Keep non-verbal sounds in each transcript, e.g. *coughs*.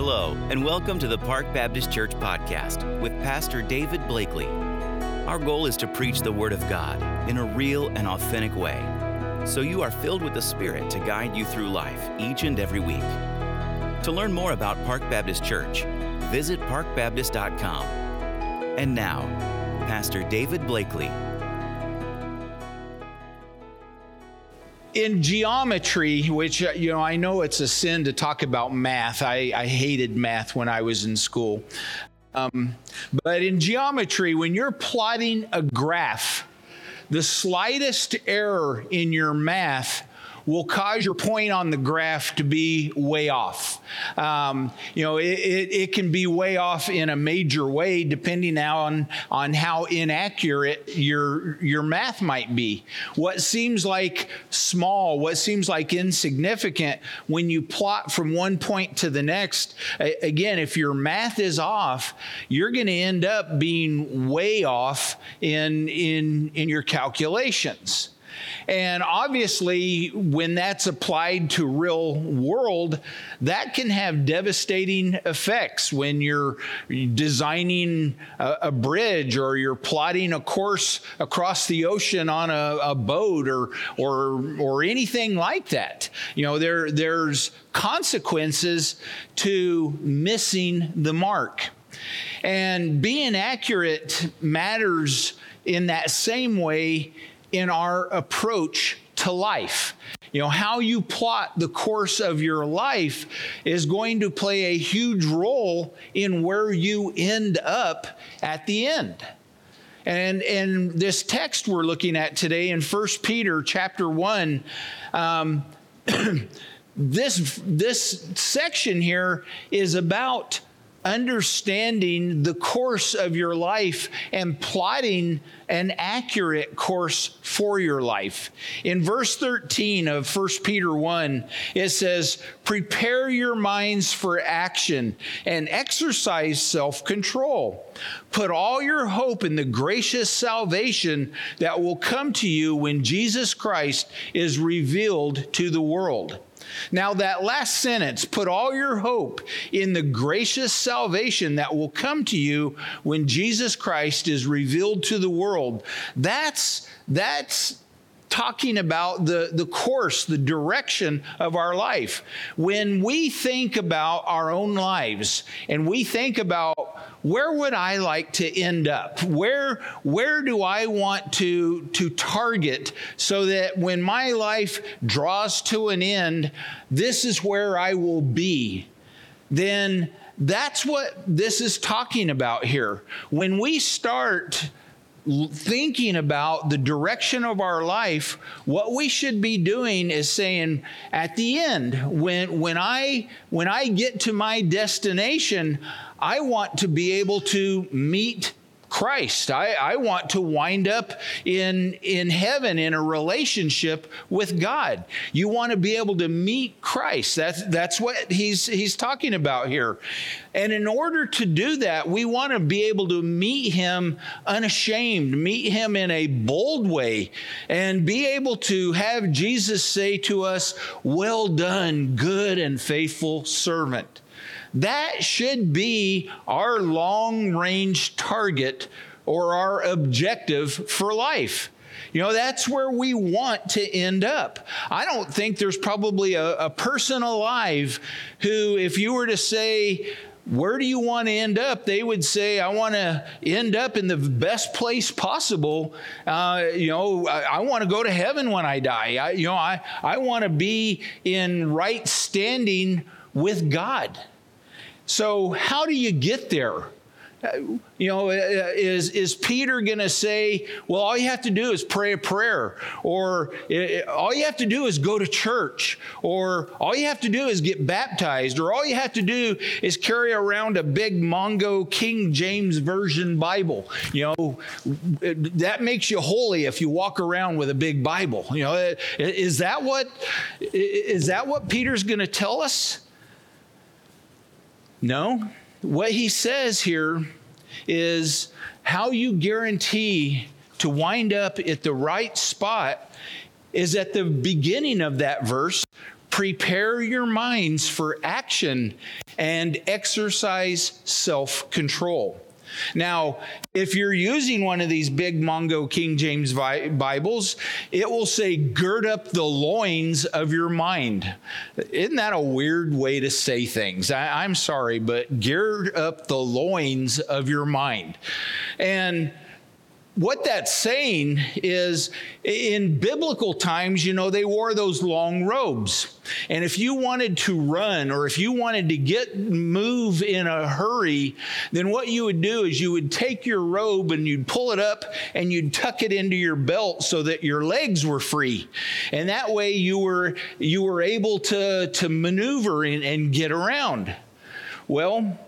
Hello, and welcome to the Park Baptist Church podcast with Pastor David Blakely. Our goal is to preach the Word of God in a real and authentic way, so you are filled with the Spirit to guide you through life each and every week. To learn more about Park Baptist Church, visit parkbaptist.com. And now, Pastor David Blakely. In geometry, which, uh, you know, I know it's a sin to talk about math. I, I hated math when I was in school. Um, but in geometry, when you're plotting a graph, the slightest error in your math will cause your point on the graph to be way off. Um, you know, it, it, it, can be way off in a major way depending now on, on how inaccurate your, your math might be. What seems like small, what seems like insignificant, when you plot from one point to the next, again, if your math is off, you're going to end up being way off in, in, in your calculations. And obviously, when that's applied to real world, that can have devastating effects when you're designing a, a bridge or you're plotting a course across the ocean on a, a boat or, or, or anything like that. You know, there, there's consequences to missing the mark. And being accurate matters in that same way in our approach to life. You know, how you plot the course of your life is going to play a huge role in where you end up at the end. And in this text we're looking at today in 1 Peter chapter 1, um, *clears throat* this, this section here is about understanding the course of your life and plotting an accurate course for your life. In verse 13 of 1 Peter 1, it says, Prepare your minds for action and exercise self control. Put all your hope in the gracious salvation that will come to you when Jesus Christ is revealed to the world. Now, that last sentence, put all your hope in the gracious salvation that will come to you when Jesus Christ is revealed to the world. That's, that's talking about the, the course, the direction of our life. When we think about our own lives and we think about where would I like to end up? Where, where do I want to, to target so that when my life draws to an end, this is where I will be? Then that's what this is talking about here. When we start thinking about the direction of our life, what we should be doing is saying, at the end, when, when, I, when I get to my destination, I want to be able to meet Christ. I, I want to wind up in, in heaven in a relationship with God. You want to be able to meet Christ. That's, that's what he's, he's talking about here. And in order to do that, we want to be able to meet him unashamed, meet him in a bold way, and be able to have Jesus say to us, Well done, good and faithful servant. That should be our long range target or our objective for life. You know, that's where we want to end up. I don't think there's probably a, a, person alive who, if you were to say, where do you want to end up? They would say, I want to end up in the best place possible. Uh, you know, I, I, want to go to heaven when I die. I, you know, I, I want to be in right standing with God. So, how do you get there? You know, uh, is, is Peter going to say, well, all you have to do is pray a prayer, or uh, uh, all you have to do is go to church, or all you have to do is get baptized, or all you have to do is carry around a big Mongo King James Version Bible? You know, that makes you holy if you walk around with a big Bible. You know, is that what, is that what Peter's going to tell us? No. What he says here is how you guarantee to wind up at the right spot is at the beginning of that verse prepare your minds for action and exercise self control. Now, if you're using one of these big Mongo King James Bibles, it will say, gird up the loins of your mind. Isn't that a weird way to say things? I, am sorry, but gird up the loins of your mind. And what that's saying is in biblical times, you know, they wore those long robes. And if you wanted to run or if you wanted to get move in a hurry, then what you would do is you would take your robe and you'd pull it up and you'd tuck it into your belt so that your legs were free. And that way you were you were able to to maneuver and, and get around. Well,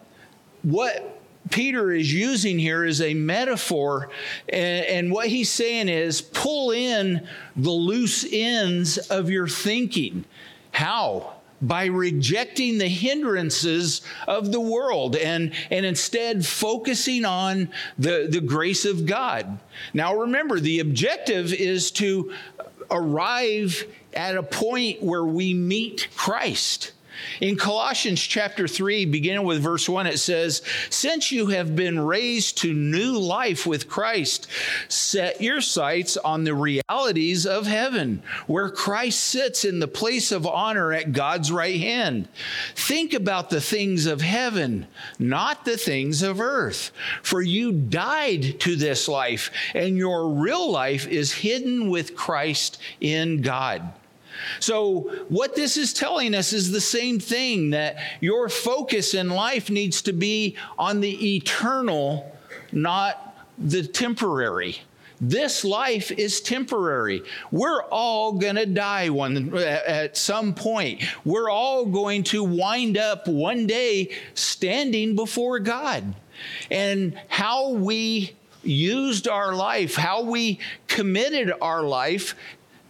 what Peter is using here is a metaphor. And, and, what he's saying is pull in the loose ends of your thinking. How? By rejecting the hindrances of the world and, and instead focusing on the, the grace of God. Now, remember, the objective is to arrive at a point where we meet Christ. In Colossians chapter 3, beginning with verse 1, it says, Since you have been raised to new life with Christ, set your sights on the realities of heaven, where Christ sits in the place of honor at God's right hand. Think about the things of heaven, not the things of earth. For you died to this life, and your real life is hidden with Christ in God. So, what this is telling us is the same thing that your focus in life needs to be on the eternal, not the temporary. This life is temporary. We're all going to die one uh, at some point. We're all going to wind up one day standing before God. And how we used our life, how we committed our life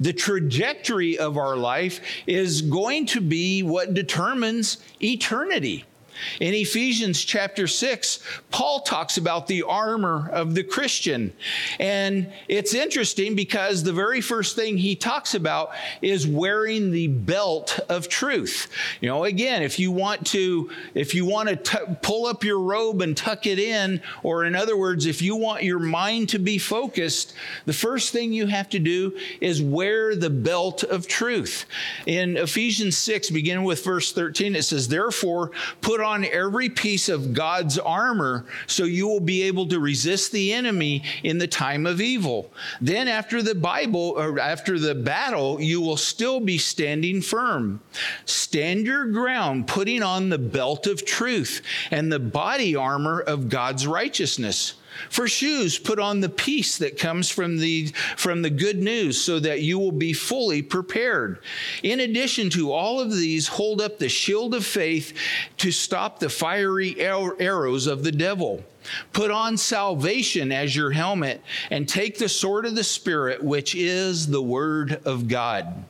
the trajectory of our life is going to be what determines eternity. In Ephesians chapter 6, Paul talks about the armor of the Christian. And it's interesting because the very first thing he talks about is wearing the belt of truth. You know, again, if you want to if you want to t- pull up your robe and tuck it in, or in other words, if you want your mind to be focused, the first thing you have to do is wear the belt of truth. In Ephesians 6, beginning with verse 13, it says, Therefore, put on on every piece of God's armor so you will be able to resist the enemy in the time of evil. Then, after the Bible, or after the battle, you will still be standing firm. Stand your ground, putting on the belt of truth and the body armor of God's righteousness. For shoes, put on the peace that comes from the, from the good news so that you will be fully prepared. In addition to all of these, hold up the shield of faith to stop the fiery arrows of the devil. Put on salvation as your helmet and take the sword of the Spirit, which is the word of God.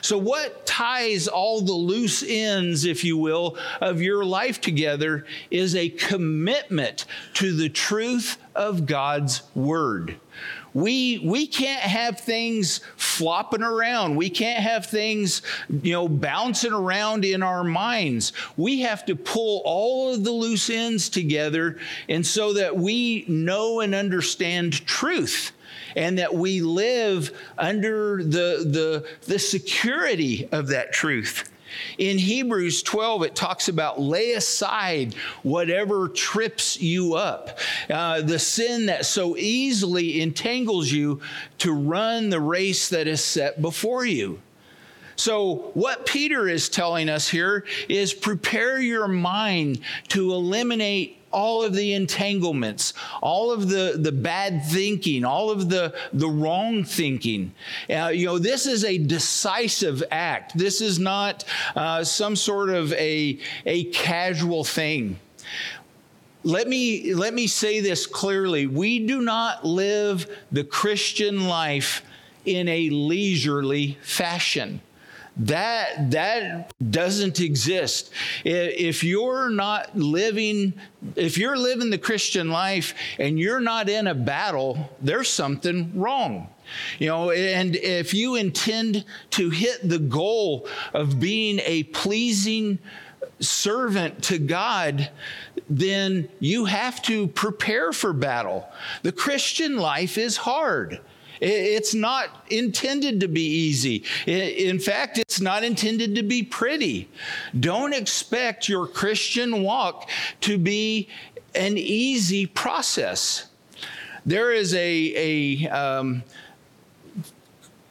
So, what ties all the loose ends, if you will, of your life together is a commitment to the truth of God's Word. We, we can't have things flopping around. We can't have things, you know, bouncing around in our minds. We have to pull all of the loose ends together and so that we know and understand truth and that we live under the, the, the security of that truth. In Hebrews 12, it talks about lay aside whatever trips you up, uh, the sin that so easily entangles you to run the race that is set before you. So, what Peter is telling us here is prepare your mind to eliminate all of the entanglements, all of the, the bad thinking, all of the, the wrong thinking. Uh, you know, this is a decisive act. This is not uh, some sort of a, a casual thing. Let me, let me say this clearly. We do not live the Christian life in a leisurely fashion that that doesn't exist if you're not living if you're living the christian life and you're not in a battle there's something wrong You know, and if you intend to hit the goal of being a pleasing servant to God, then you have to prepare for battle. The Christian life is hard. It's not intended to be easy. In fact, it's not intended to be pretty. Don't expect your Christian walk to be an easy process. There is a, a um,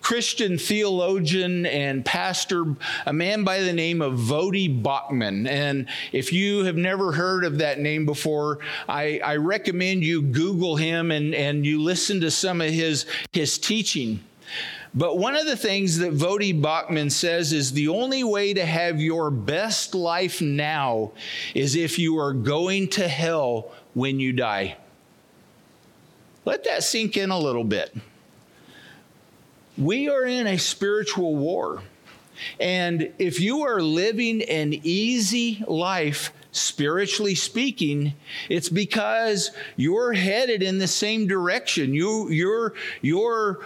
Christian theologian and pastor, a man by the name of Voddie Baucham. And if you have never heard of that name before, I, I recommend you Google him and, and you listen to some of his, his teaching. But one of the things that Voddie Baucham says is the only way to have your best life now is if you are going to hell when you die. Let that sink in a little bit. We are in a spiritual war. And if you are living an easy life, spiritually speaking, it's because you're headed in the same direction. You, you're, you're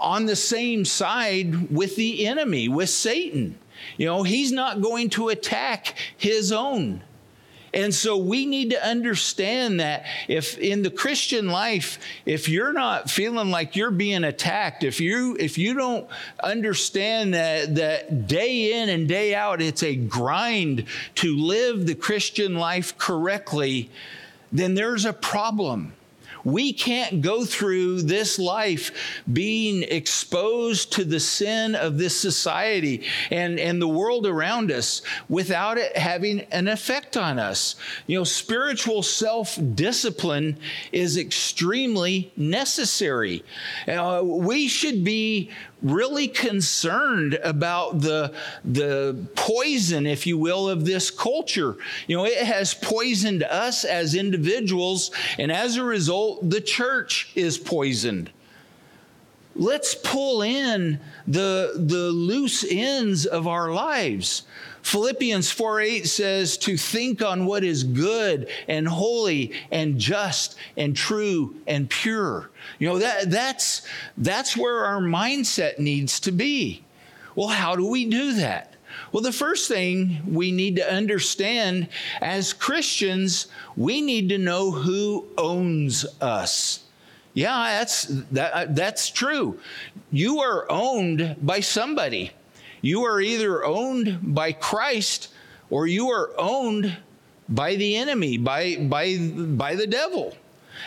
on the same side with the enemy, with Satan. You know, he's not going to attack his own. And so we need to understand that if in the Christian life, if you're not feeling like you're being attacked, if you if you don't understand that that day in and day out it's a grind to live the Christian life correctly, then there's a problem. We can't go through this life being exposed to the sin of this society and, and the world around us without it having an effect on us. You know, spiritual self discipline is extremely necessary. Uh, we should be really concerned about the, the poison, if you will, of this culture. You know, it has poisoned us as individuals, and as a result, the church is poisoned. Let's pull in the, the loose ends of our lives. Philippians 4 8 says to think on what is good and holy and just and true and pure. You know, that, that's, that's where our mindset needs to be. Well, how do we do that? Well, the first thing we need to understand as Christians, we need to know who owns us. Yeah, that's, that, that's true. You are owned by somebody. You are either owned by Christ or you are owned by the enemy, by, by, by the devil.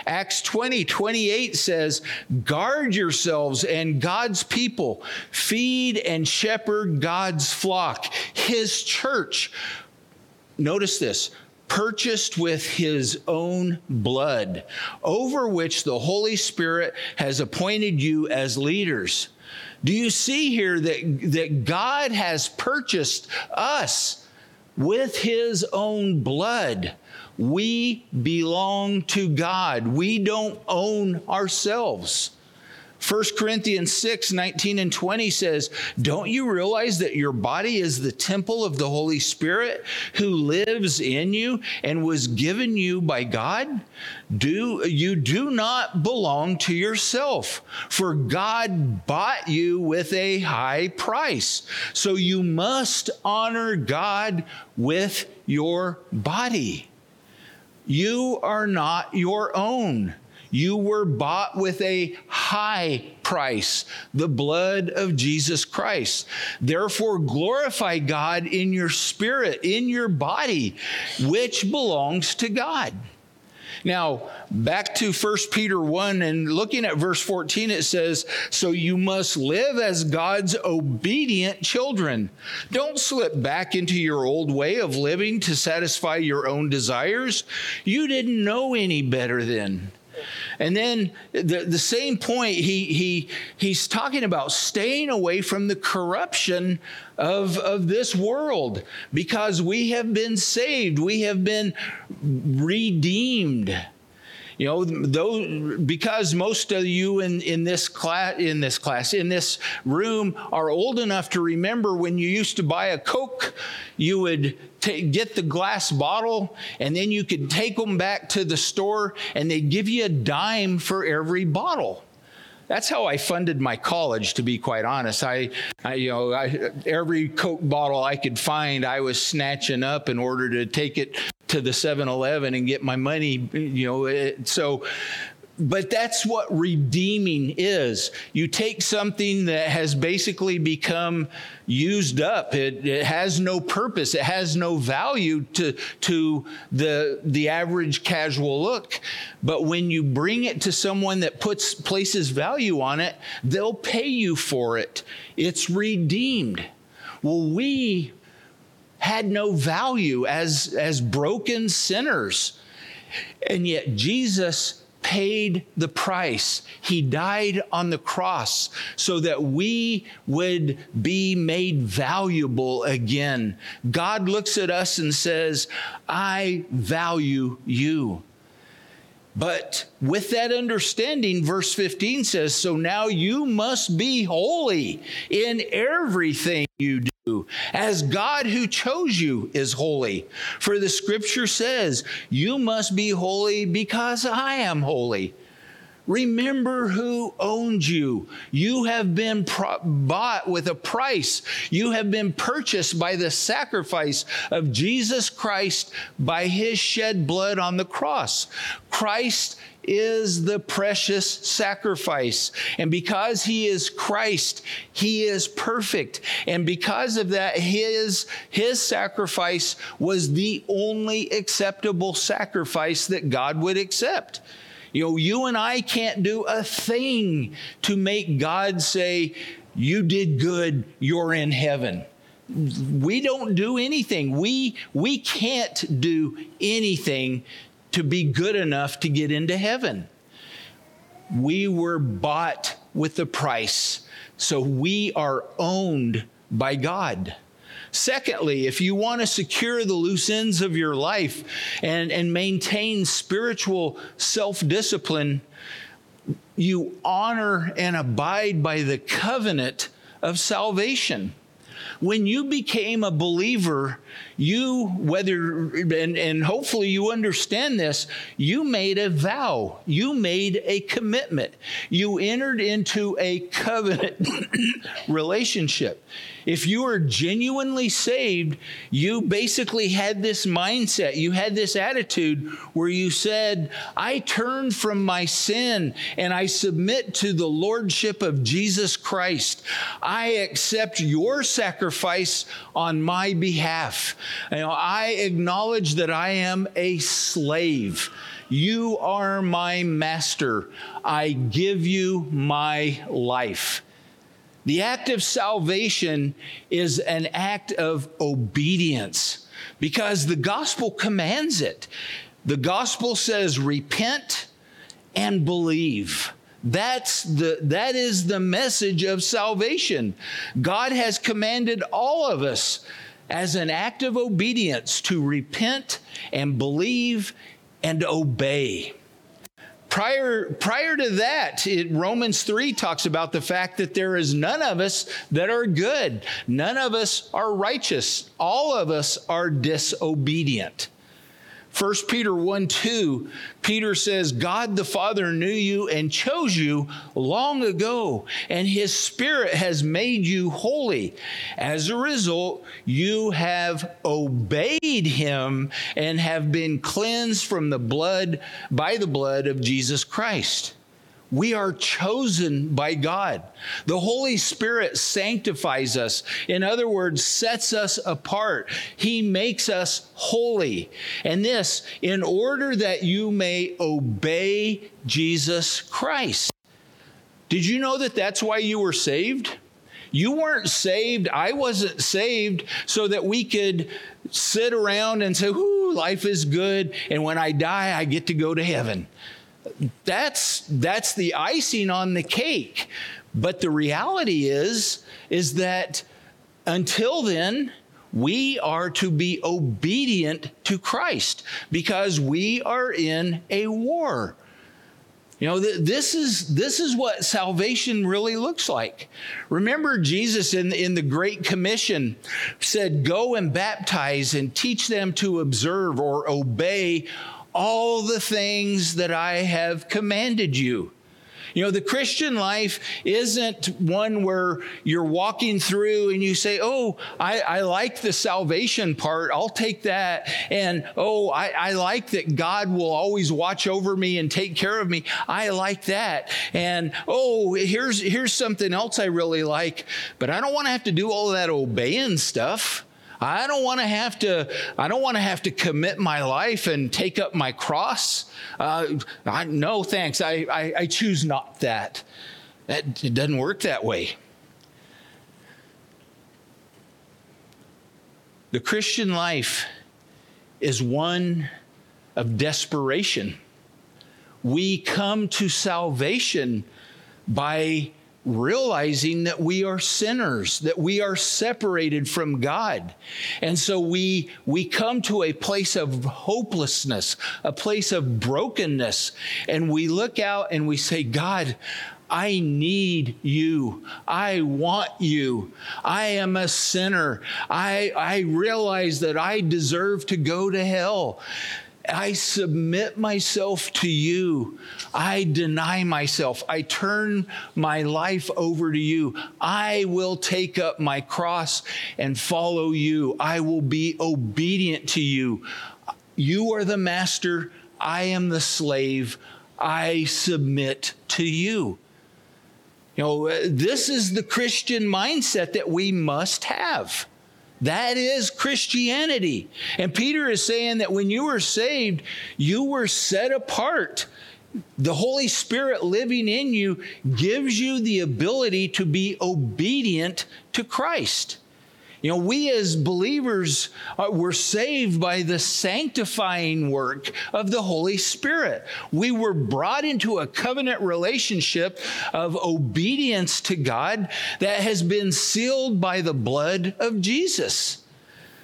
Acts 20, 28 says, Guard yourselves and God's people, feed and shepherd God's flock, his church. Notice this purchased with his own blood, over which the Holy Spirit has appointed you as leaders. Do you see here that, that God has purchased us with his own blood? We belong to God. We don't own ourselves. 1 Corinthians 6 19 and 20 says, Don't you realize that your body is the temple of the Holy Spirit who lives in you and was given you by God? Do you do not belong to yourself, for God bought you with a high price. So you must honor God with your body. You are not your own. You were bought with a high price, the blood of Jesus Christ. Therefore, glorify God in your spirit, in your body, which belongs to God. Now, back to 1 Peter 1 and looking at verse 14, it says, So you must live as God's obedient children. Don't slip back into your old way of living to satisfy your own desires. You didn't know any better then. And then the, the same point, he, he, he's talking about staying away from the corruption of, of this world because we have been saved, we have been redeemed. You know, those, because most of you in, in this class, in this class, in this room are old enough to remember when you used to buy a Coke, you would t- get the glass bottle and then you could take them back to the store and they'd give you a dime for every bottle. That's how I funded my college, to be quite honest. I, I you know, I, every Coke bottle I could find, I was snatching up in order to take it to the 7 Eleven and get my money, you know. It, so, but that's what redeeming is. You take something that has basically become used up. It, it, has no purpose. It has no value to, to the, the average casual look. But when you bring it to someone that puts places value on it, they'll pay you for it. It's redeemed. Well, we had no value as, as broken sinners. And yet Jesus paid the price. He died on the cross so that we would be made valuable again. God looks at us and says, I value you. But with that understanding, verse 15 says, So now you must be holy in everything you do, as God who chose you is holy. For the scripture says, You must be holy because I am holy. Remember who owns you. You have been pro- bought with a price. You have been purchased by the sacrifice of Jesus Christ by his shed blood on the cross. Christ is the precious sacrifice. And because he is Christ, he is perfect. And because of that, his, his sacrifice was the only acceptable sacrifice that God would accept. You know, you and I can't do a thing to make God say, You did good, you're in heaven. We don't do anything. We, we can't do anything to be good enough to get into heaven. We were bought with a price, so we are owned by God. Secondly, if you want to secure the loose ends of your life and, and maintain spiritual self discipline, you honor and abide by the covenant of salvation. When you became a believer, you, whether, and, and hopefully you understand this, you made a vow, you made a commitment, you entered into a covenant *coughs* relationship. If you are genuinely saved, you basically had this mindset, you had this attitude where you said, I turn from my sin and I submit to the lordship of Jesus Christ. I accept your sacrifice on my behalf. You know, I acknowledge that I am a slave. You are my master. I give you my life. The act of salvation is an act of obedience because the gospel commands it. The gospel says, repent and believe. That's the, that is the message of salvation. God has commanded all of us as an act of obedience to repent and believe and obey prior, prior to that, it, Romans 3 talks about the fact that there is none of us that are good. None of us are righteous. All of us are disobedient. 1 Peter 1 2, Peter says, God the Father knew you and chose you long ago, and his Spirit has made you holy. As a result, you have obeyed him and have been cleansed from the blood by the blood of Jesus Christ. We are chosen by God. The Holy Spirit sanctifies us. In other words, sets us apart. He makes us holy. And this in order that you may obey Jesus Christ. Did you know that that's why you were saved? You weren't saved. I wasn't saved so that we could sit around and say, Ooh, life is good. And when I die, I get to go to heaven that's that's the icing on the cake. But the reality is is that until then we are to be obedient to Christ because we are in a war. You know, this is this is what salvation really looks like. Remember, Jesus in, in the Great Commission said, Go and baptize and teach them to observe or obey all the things that I have commanded you. You know, the Christian life isn't one where you're walking through and you say, Oh, I, I like the salvation part. I'll take that. And oh, I, I like that God will always watch over me and take care of me. I like that. And oh, here's here's something else I really like, but I don't want to have to do all that obeying stuff. I don't want to have to. I don't want to have to commit my life and take up my cross. Uh, I, no, thanks. I, I, I choose not that. that. It doesn't work that way. The Christian life is one of desperation. We come to salvation by realizing that we are sinners that we are separated from god and so we we come to a place of hopelessness a place of brokenness and we look out and we say god I need you. I want you. I am a sinner. I, I realize that I deserve to go to hell. I submit myself to you. I deny myself. I turn my life over to you. I will take up my cross and follow you. I will be obedient to you. You are the master. I am the slave. I submit to you. You know, this is the Christian mindset that we must have. That is Christianity. And Peter is saying that when you were saved, you were set apart. The Holy Spirit living in you gives you the ability to be obedient to Christ. You know, we as believers uh, were saved by the sanctifying work of the Holy Spirit. We were brought into a covenant relationship of obedience to God that has been sealed by the blood of Jesus.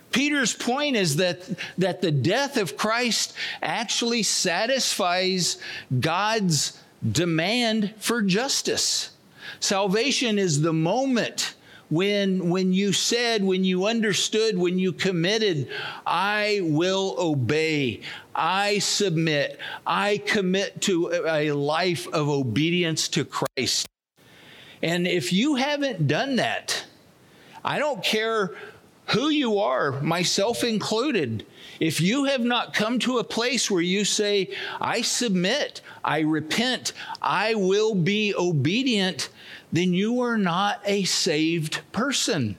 Peter's point is that, that the death of Christ actually satisfies God's demand for justice. Salvation is the moment when, when you said, when you understood, when you committed, I will obey, I submit, I commit to a life of obedience to Christ. And if you haven't done that, I don't care who you are, myself included, if you have not come to a place where you say, I submit, I repent, I will be obedient, then you are not a saved person.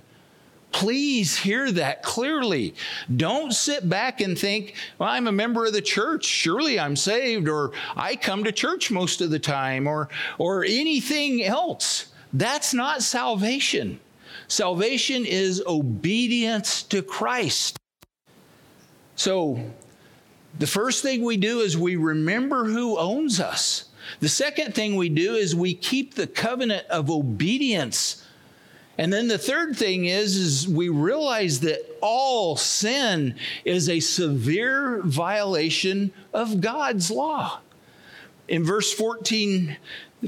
Please hear that clearly. Don't sit back and think, well, I'm a member of the church. Surely I'm saved, or I come to church most of the time, or, or anything else. That's not salvation. Salvation is obedience to Christ. So, the first thing we do is we remember who owns us. The second thing we do is we keep the covenant of obedience. And then the third thing is, is we realize that all sin is a severe violation of God's law. In verse 14,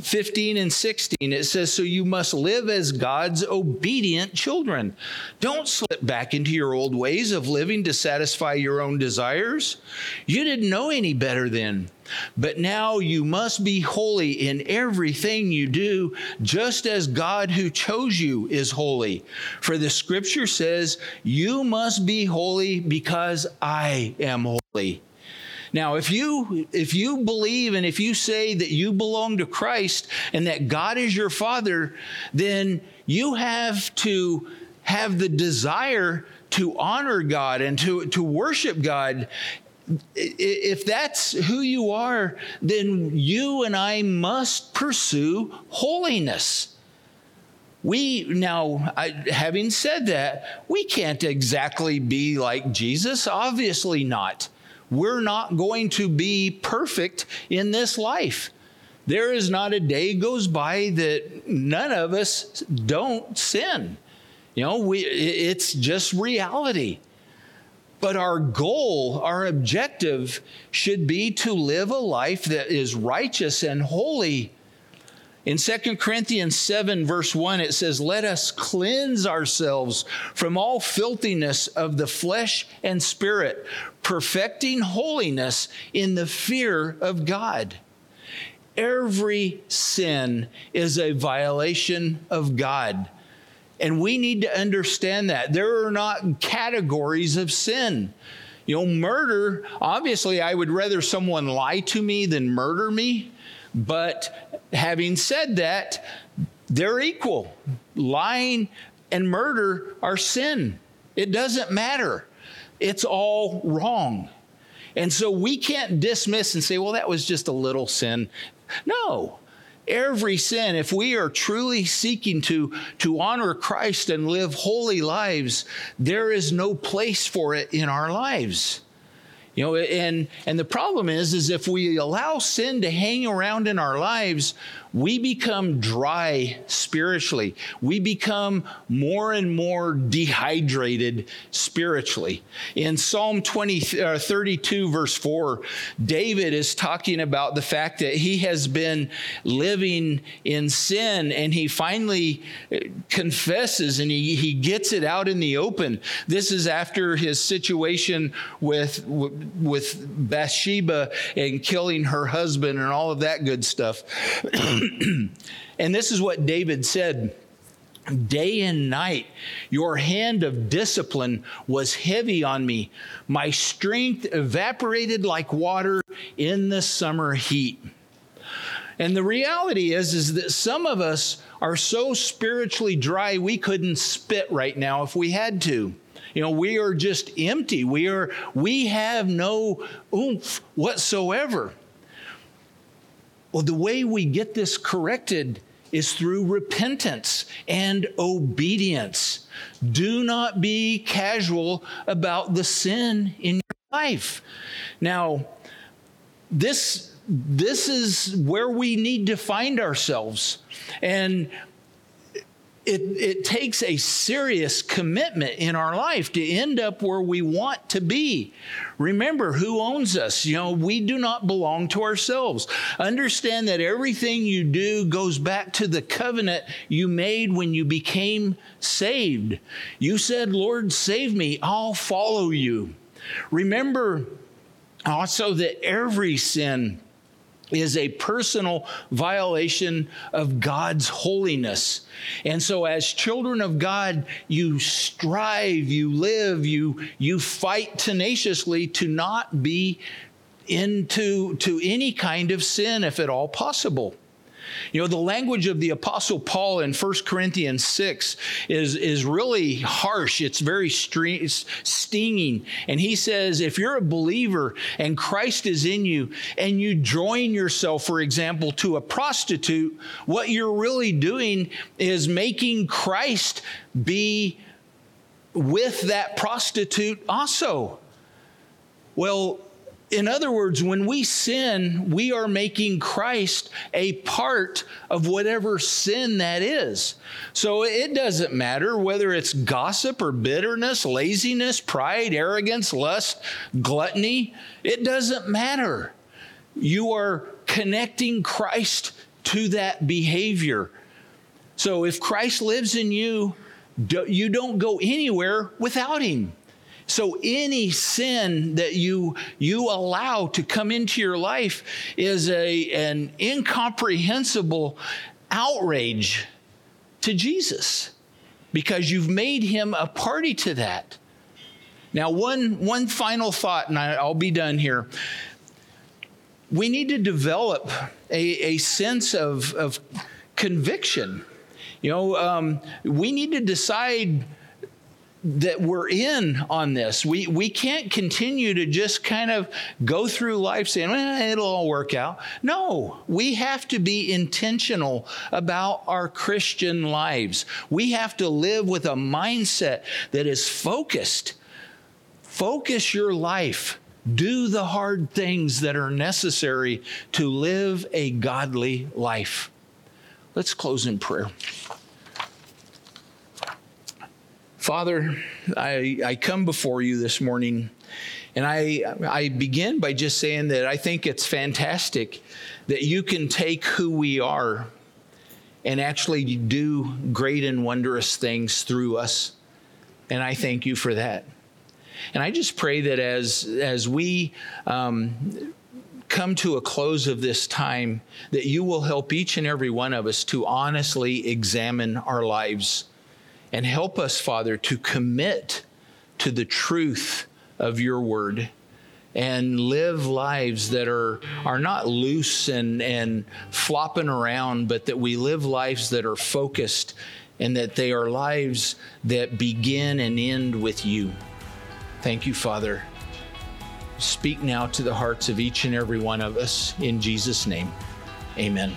15 and 16, it says, So you must live as God's obedient children. Don't slip back into your old ways of living to satisfy your own desires. You didn't know any better then. But now you must be holy in everything you do, just as God who chose you is holy. For the scripture says, You must be holy because I am holy. Now, if you if you believe and if you say that you belong to Christ and that God is your father, then you have to have the desire to honor God and to, to worship God if that's who you are, then you and I must pursue holiness. We now, I, having said that, we can't exactly be like Jesus, obviously not we're not going to be perfect in this life. There is not a day goes by that none of us don't sin. You know, we, it's just reality. But our goal, our objective should be to live a life that is righteous and holy in 2 Corinthians 7, verse 1, it says, Let us cleanse ourselves from all filthiness of the flesh and spirit, perfecting holiness in the fear of God. Every sin is a violation of God. And we need to understand that. There are not categories of sin. You know, murder, obviously, I would rather someone lie to me than murder me. But having said that, they're equal. Lying and murder are sin. It doesn't matter. It's all wrong. And so we can't dismiss and say, well, that was just a little sin. No. Every sin, if we are truly seeking to, to honor Christ and live holy lives, there is no place for it in our lives. You know, and and the problem is, is if we allow sin to hang around in our lives, we become dry spiritually. We become more and more dehydrated spiritually. In Psalm 20, uh, 32, verse 4, David is talking about the fact that he has been living in sin and he finally uh, confesses and he, he gets it out in the open. This is after his situation with, with Bathsheba and killing her husband and all of that good stuff. *clears throat* *clears throat* and this is what David said. Day and night, your hand of discipline was heavy on me. My strength evaporated like water in the summer heat. And the reality is, is that some of us are so spiritually dry we couldn't spit right now if we had to. You know, we are just empty. We are we have no oomph whatsoever. Well, the way we get this corrected is through repentance and obedience. Do not be casual about the sin in your life. Now, this this is where we need to find ourselves. And it, it takes a serious commitment in our life to end up where we want to be. Remember who owns us. You know, we do not belong to ourselves. Understand that everything you do goes back to the covenant you made when you became saved. You said, Lord, save me, I'll follow you. Remember also that every sin is a personal violation of God's holiness. And so as children of God, you strive, you live, you you fight tenaciously to not be into to any kind of sin if at all possible. You know, the language of the Apostle Paul in 1 Corinthians 6 is, is really harsh. It's very it's stinging. And he says, if you're a believer and Christ is in you and you join yourself, for example, to a prostitute, what you're really doing is making Christ be with that prostitute also. Well, in other words, when we sin, we are making Christ a part of whatever sin that is. So it doesn't matter whether it's gossip or bitterness, laziness, pride, arrogance, lust, gluttony. It doesn't matter. You are connecting Christ to that behavior. So if Christ lives in you, you don't go anywhere without him. So any sin that you you allow to come into your life is a an incomprehensible outrage to Jesus because you've made him a party to that. Now one one final thought and I, I'll be done here. We need to develop a, a sense of, of conviction. You know, um, we need to decide that we're in on this. We, we can't continue to just kind of go through life saying, well, it'll all work out. No, we have to be intentional about our Christian lives. We have to live with a mindset that is focused. Focus your life. Do the hard things that are necessary to live a godly life. Let's close in prayer. Father, I, I come before you this morning and I, I begin by just saying that I think it's fantastic that you can take who we are and actually do great and wondrous things through us. And I thank you for that. And I just pray that as, as we um, come to a close of this time, that you will help each and every one of us to honestly examine our lives and help us, Father, to commit to the truth of your word and live lives that are, are not loose and, and flopping around, but that we live lives that are focused and that they are lives that begin and end with you. Thank you, Father. Speak now to the hearts of each and every one of us in Jesus' name. Amen.